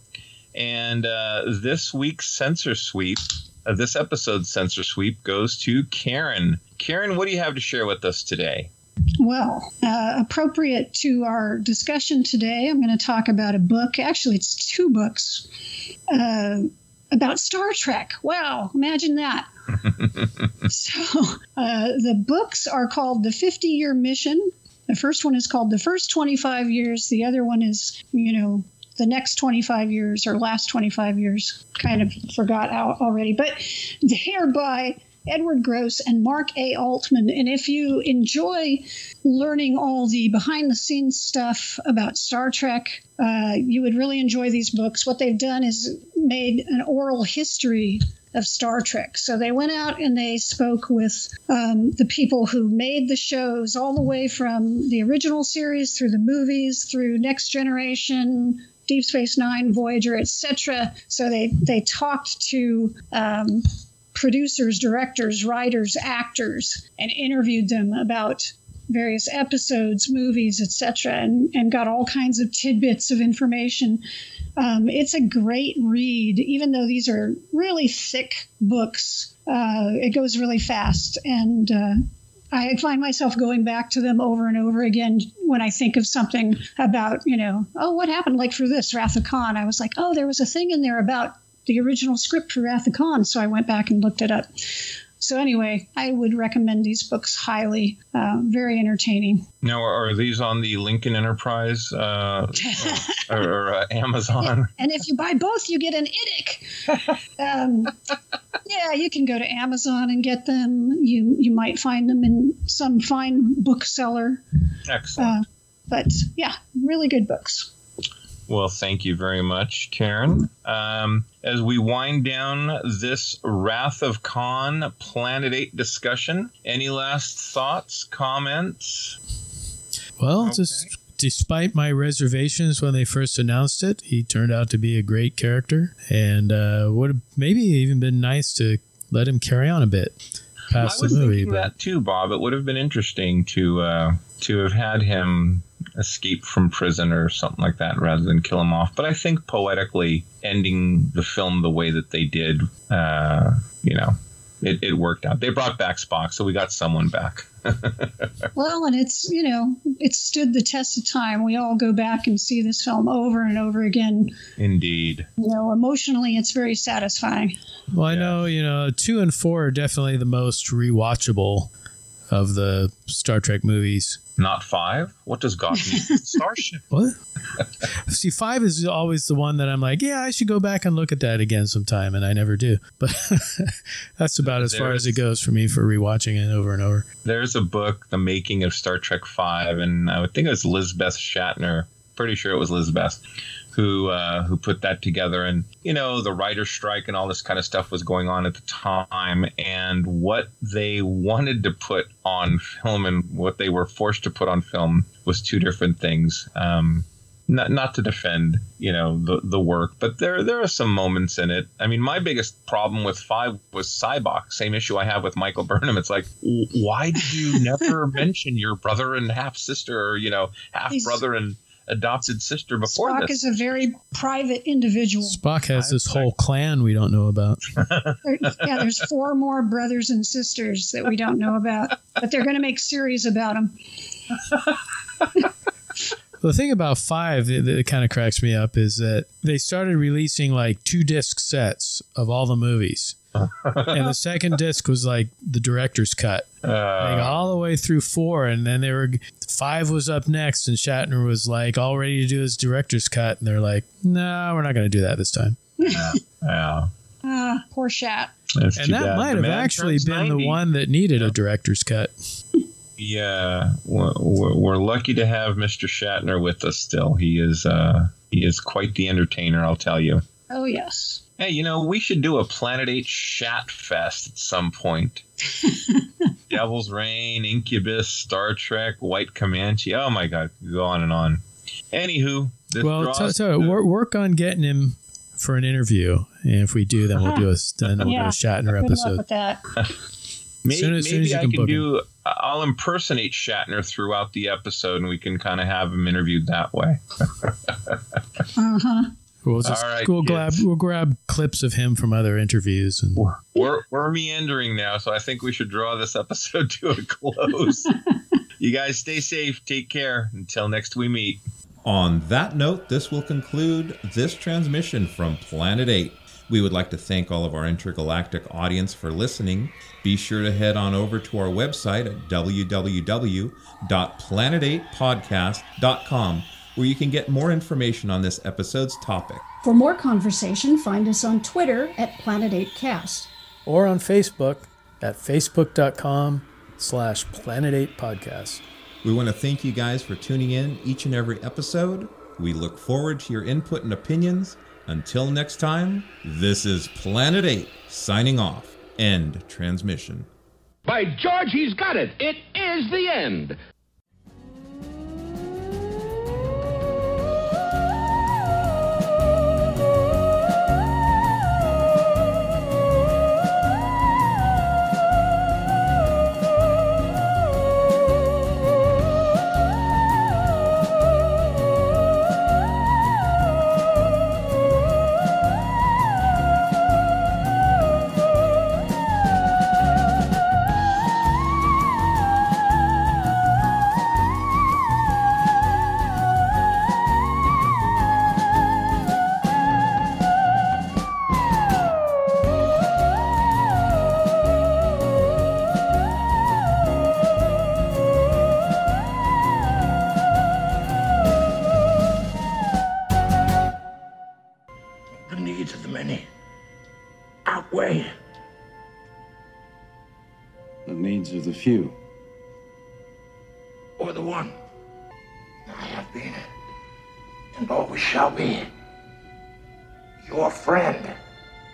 And uh, this week's sensor sweep uh, this episode's sensor sweep goes to Karen. Karen, what do you have to share with us today? Well, uh, appropriate to our discussion today, I'm going to talk about a book. Actually, it's two books uh, about Star Trek. Wow, imagine that. so, uh, the books are called The 50 Year Mission. The first one is called The First 25 Years. The other one is, you know, the next 25 years or last 25 years. Kind of forgot out already, but they are by Edward Gross and Mark A. Altman. And if you enjoy learning all the behind the scenes stuff about Star Trek, uh, you would really enjoy these books. What they've done is made an oral history of Star Trek. So they went out and they spoke with um, the people who made the shows, all the way from the original series through the movies, through Next Generation, Deep Space Nine, Voyager, etc. So they they talked to um, producers, directors, writers, actors, and interviewed them about various episodes, movies, etc., and, and got all kinds of tidbits of information. Um, it's a great read, even though these are really thick books. Uh, it goes really fast, and uh, I find myself going back to them over and over again when I think of something about, you know, oh, what happened? Like for this Wrath of Khan, I was like, oh, there was a thing in there about the original script for Wrath of Khan, so I went back and looked it up. So anyway, I would recommend these books highly. Uh, very entertaining. Now, are these on the Lincoln Enterprise uh, or, or uh, Amazon? And if you buy both, you get an IDIC. um, yeah, you can go to Amazon and get them. You you might find them in some fine bookseller. Excellent. Uh, but yeah, really good books. Well, thank you very much, Karen. Um, as we wind down this Wrath of Khan Planet 8 discussion, any last thoughts, comments? Well, okay. just despite my reservations when they first announced it, he turned out to be a great character and uh, would have maybe even been nice to let him carry on a bit past I was the movie. Thinking but... that too, Bob. It would have been interesting to uh, to have had him escape from prison or something like that rather than kill him off. But I think poetically ending the film the way that they did, uh, you know, it, it worked out. They brought back Spock, so we got someone back. well, and it's, you know, it stood the test of time. We all go back and see this film over and over again. Indeed. You know, emotionally, it's very satisfying. Well, I know, you know, two and four are definitely the most rewatchable of the Star Trek movies. Not five? What does God need? Starship. What? See, five is always the one that I'm like, yeah, I should go back and look at that again sometime, and I never do. But that's about as far as it goes for me for rewatching it over and over. There's a book, The Making of Star Trek Five, and I would think it was Lisabeth Shatner. Pretty sure it was Lisabeth who uh, who put that together. And you know, the writer's strike and all this kind of stuff was going on at the time, and what they wanted to put on film and what they were forced to put on film was two different things. Um, not not to defend you know the the work, but there there are some moments in it. I mean, my biggest problem with five was Sybok. Same issue I have with Michael Burnham. It's like, why did you never mention your brother and half sister, or you know, half brother and adopted sister before Spock this. is a very private individual. Spock has this whole clan we don't know about. there, yeah, there's four more brothers and sisters that we don't know about, but they're going to make series about them. The thing about five that, that kind of cracks me up is that they started releasing like two disc sets of all the movies. And the second disc was like the director's cut. Uh, like all the way through four, and then they were five was up next, and Shatner was like all ready to do his director's cut, and they're like, "No, we're not going to do that this time." Yeah, yeah. Ah, poor Shat. That's and that bad. might have actually been 90. the one that needed a director's cut. Yeah, we're, we're, lucky to have Mr. Shatner with us still. He is uh, he is quite the entertainer, I'll tell you. Oh yes. Hey, you know, we should do a Planet 8 Shat Fest at some point. Devil's Rain, Incubus, Star Trek, White Comanche. Oh my God, go on and on. Anywho, well, so, so work on getting him for an interview, and if we do, then we'll do a then we'll yeah, do a Shatner episode. With that. maybe, soon as, maybe soon as I can, can do. Him. I'll impersonate Shatner throughout the episode, and we can kind of have him interviewed that way. uh huh. We'll just right, we'll grab we'll grab clips of him from other interviews and we're we're meandering now, so I think we should draw this episode to a close. you guys stay safe, take care. Until next we meet. On that note, this will conclude this transmission from Planet 8. We would like to thank all of our intergalactic audience for listening. Be sure to head on over to our website at www.planet8podcast.com where you can get more information on this episode's topic. For more conversation, find us on Twitter at Planet8Cast. Or on Facebook at facebook.com slash Planet8Podcast. We want to thank you guys for tuning in each and every episode. We look forward to your input and opinions. Until next time, this is Planet 8 signing off. End transmission. By George, he's got it. It is the end.